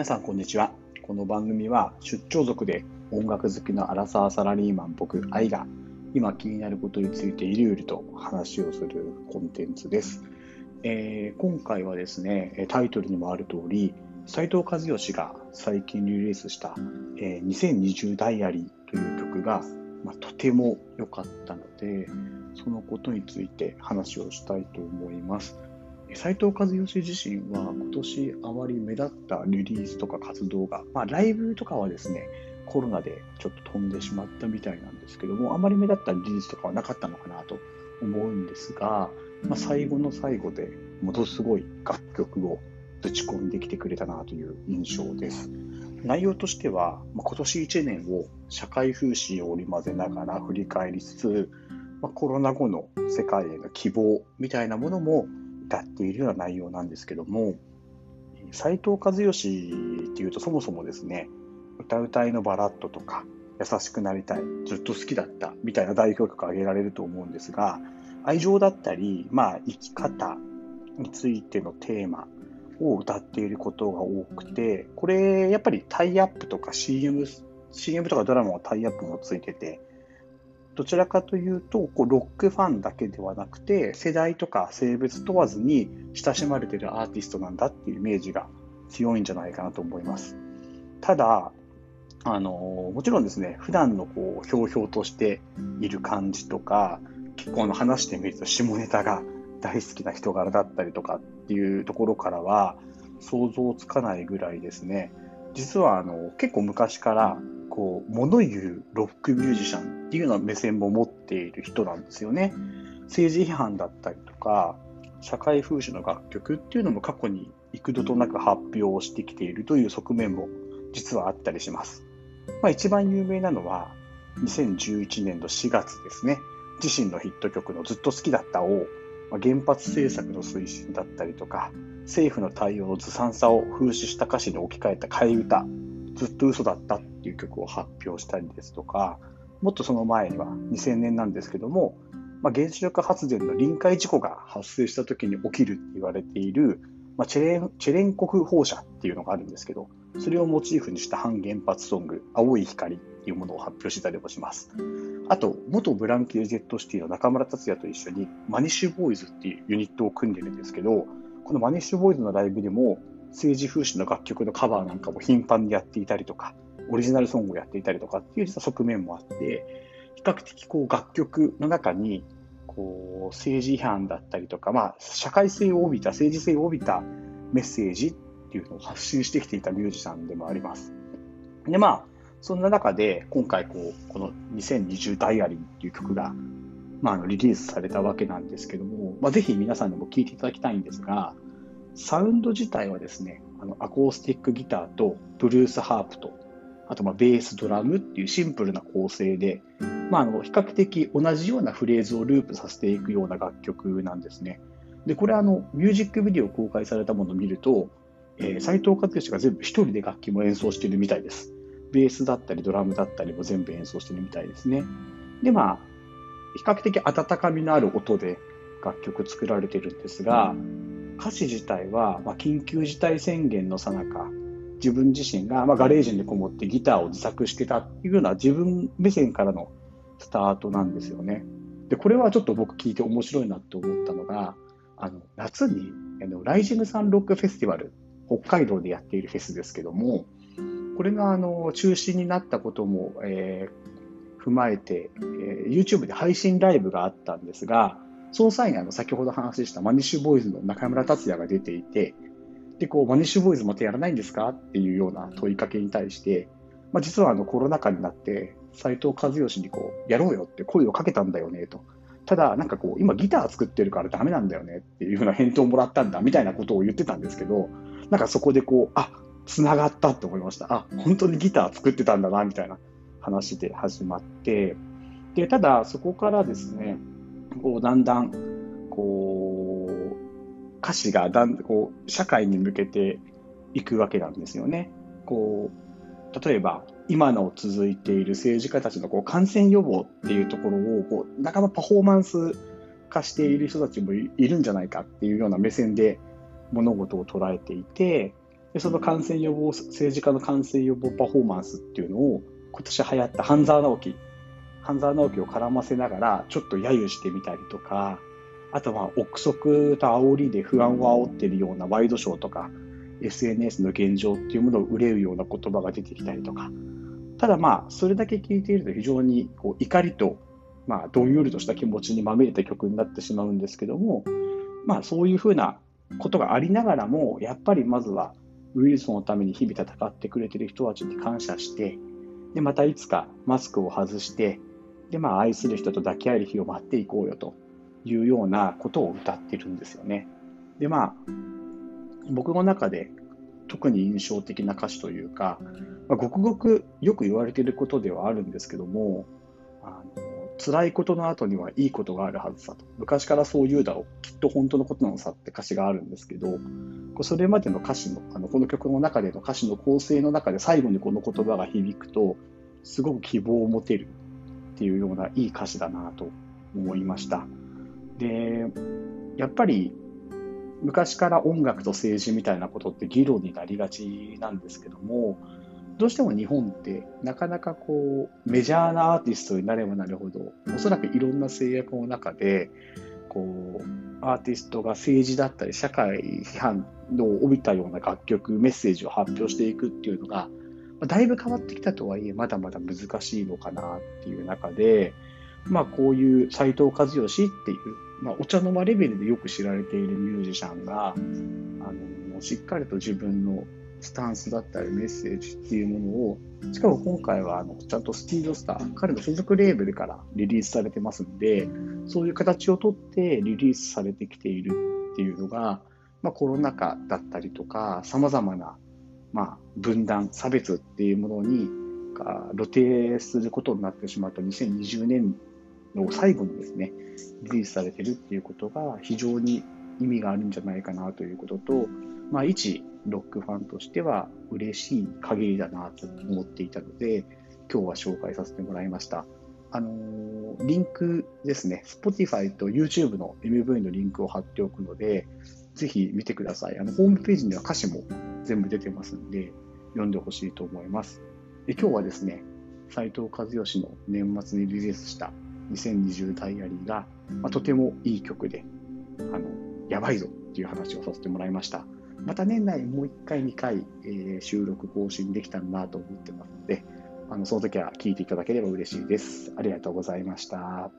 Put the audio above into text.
皆さんこんにちは。この番組は出張族で音楽好きのアラサーサラリーマン僕、愛が今気になることについていろいろと話をするコンテンツです。えー、今回はですね、タイトルにもある通り、斉藤和義が最近リリースした、えー、2020ダイアリーという曲が、まあ、とても良かったので、そのことについて話をしたいと思います。斉藤和義自身は今年あまり目立ったリリースとか活動が、まあ、ライブとかはですね、コロナでちょっと飛んでしまったみたいなんですけども、あまり目立ったリリースとかはなかったのかなと思うんですが、まあ、最後の最後でものすごい楽曲をぶち込んできてくれたなという印象です。内容としては、まあ、今年1年を社会風刺を織り交ぜながら振り返りつつ、まあ、コロナ後の世界への希望みたいなものも歌っているような内容なんですけども、斉藤和義っていうとそもそもですね、歌うたいのバラッドとか、優しくなりたい、ずっと好きだったみたいな代表曲挙げられると思うんですが、愛情だったり、まあ生き方についてのテーマを歌っていることが多くて、これやっぱりタイアップとか CM、CM とかドラマはタイアップもついてて、どちらかというと、こうロックファンだけではなくて、世代とか性別問わずに親しまれてるアーティストなんだっていうイメージが強いんじゃないかなと思います。ただ、あのもちろんですね、普段のこうひょうひょうとしている感じとか、結構の話してみると下ネタが大好きな人柄だったりとかっていうところからは想像つかないぐらいですね、実はあの結構昔からこう物言うロックミュージシャンっていうような目線も持っている人なんですよね。政治批判だったりとか、社会風刺の楽曲っていうのも過去に幾度となく発表をしてきているという側面も実はあったりします。まあ、一番有名なのは2011年の4月ですね。自身のヒット曲のずっと好きだったを、原発政策の推進だったりとか、政府の対応のずさんさを風刺した歌詞に置き換えた替え歌、ずっと嘘だったていう曲を発表したりですとか、もっとその前には2000年なんですけども、まあ、原子力発電の臨界事故が発生した時に起きるって言われている、まあ、チェレンチェレンコフ放射っていうのがあるんですけど、それをモチーフにした反原発ソング、青い光っていうものを発表してたりもします。あと、元ブランキー・ジェットシティの中村達也と一緒にマニッシュボーイズっていうユニットを組んでるんですけど、このマニッシュボーイズのライブでも政治風刺の楽曲のカバーなんかも頻繁にやっていたりとか、オリジナルソングをやっていたりとかっていう実は側面もあって、比較的こう楽曲の中にこう政治違反だったりとか、まあ、社会性を帯びた、政治性を帯びたメッセージっていうのを発信してきていたミュージシャンでもあります。で、まあ、そんな中で今回こう、この2020ダイアリーっていう曲が、まあ、のリリースされたわけなんですけども、まあ、ぜひ皆さんにも聴いていただきたいんですが、サウンド自体はですね、あのアコースティックギターとブルースハープとあとまベース、ドラムっていうシンプルな構成で、まあ、あの比較的同じようなフレーズをループさせていくような楽曲なんですね。で、これあの、ミュージックビデオ公開されたものを見ると、えー、斉藤和義が全部一人で楽器も演奏してるみたいです。ベースだったりドラムだったりも全部演奏してるみたいですね。で、まあ、比較的温かみのある音で楽曲作られてるんですが、歌詞自体は、ま、緊急事態宣言のさなか、自分自身が、まあ、ガレージにこもってギターを自作してたっていうような自分目線からのスタートなんですよね。で、これはちょっと僕聞いて面白いなって思ったのが、あの、夏に、あの、ライジングサンロックフェスティバル、北海道でやっているフェスですけども、これが、あの、中止になったことも、えー、踏まえて、えー、YouTube で配信ライブがあったんですが、その際にあの、先ほど話したマニッシュボーイズの中村達也が出ていて、で、こう、マニッシュボーイズまたやらないんですか？っていうような問いかけに対して、まあ、実はあのコロナ禍になって、斎藤和義にこう、やろうよって声をかけたんだよねと。ただ、なんかこう、今ギター作ってるからダメなんだよねっていうふうな返答をもらったんだみたいなことを言ってたんですけど、なんかそこでこう、あ、繋がったって思いました。あ、本当にギター作ってたんだなみたいな話で始まって、で、ただそこからですね、こう、だんだん、こう、歌詞がだんこう社会に向けていくわけなんですよね。こう例えば今の続いている政治家たちのこう感染予防っていうところをこう半ばパフォーマンス化している人たちもいるんじゃないかっていうような目線で物事を捉えていてでその感染予防、政治家の感染予防パフォーマンスっていうのを、今年流行った半沢直樹、半沢直樹を絡ませながら、ちょっと揶揄してみたりとか、あとは憶測と煽りで不安を煽っているようなワイドショーとか、SNS の現状っていうものを憂うような言葉が出てきたりとか、ただまあ、それだけ聞いていると非常にこう怒りと、まあ、どんよりとした気持ちにまみれた曲になってしまうんですけども、まあ、そういうふうなことがありながらも、やっぱりまずはウイルスのために日々戦ってくれている人たちに感謝して、で、またいつかマスクを外して、で、まあ、愛する人と抱き合える日を待っていこうよと。いうようなことを歌ってるんですよね。で、まあ、僕の中で特に印象的な歌詞というか、まあ、ごくごくよく言われてることではあるんですけども、あの辛いことの後にはいいことがあるはずさと。昔からそう言うだろう。きっと本当のことなのさって歌詞があるんですけど、それまでの歌詞の、あのこの曲の中での歌詞の構成の中で最後にこの言葉が響くと、すごく希望を持てるっていうようないい歌詞だなと思いました。で、やっぱり昔から音楽と政治みたいなことって議論になりがちなんですけども、どうしても日本ってなかなかこうメジャーなアーティストになればなるほど、おそらくいろんな制約の中で、こうアーティストが政治だったり社会批判を帯びたような楽曲、メッセージを発表していくっていうのが、だいぶ変わってきたとはいえ、まだまだ難しいのかなっていう中で、まあ、こういう斎藤和義っていう、まあ、お茶の間レベルでよく知られているミュージシャンが、あのしっかりと自分のスタンスだったりメッセージっていうものを、しかも今回はあのちゃんとスティードスター、彼の所属レーベルからリリースされてますんで、そういう形をとってリリースされてきているっていうのが、まあ、コロナ禍だったりとか、様々な、まあ、分断、差別っていうものに露呈することになってしまった2020年の最後にですね、リリースされてるっていうことが非常に意味があるんじゃないかなということと、まあ、一ロックファンとしては嬉しい限りだなと思っていたので、今日は紹介させてもらいました。あのー、リンクですね、Spotify と YouTube の MV のリンクを貼っておくので、ぜひ見てください。あの、ホームページには歌詞も全部出てますんで、読んでほしいと思います。で今日はですね、斉藤和義の年末にリリースした2020ダイアリーが、まあ、とてもいい曲で、あの、やばいぞっていう話をさせてもらいました。また年内もう1回、2回、えー、収録更新できたらなと思ってますので、あのその時は聞いていただければ嬉しいです。ありがとうございました。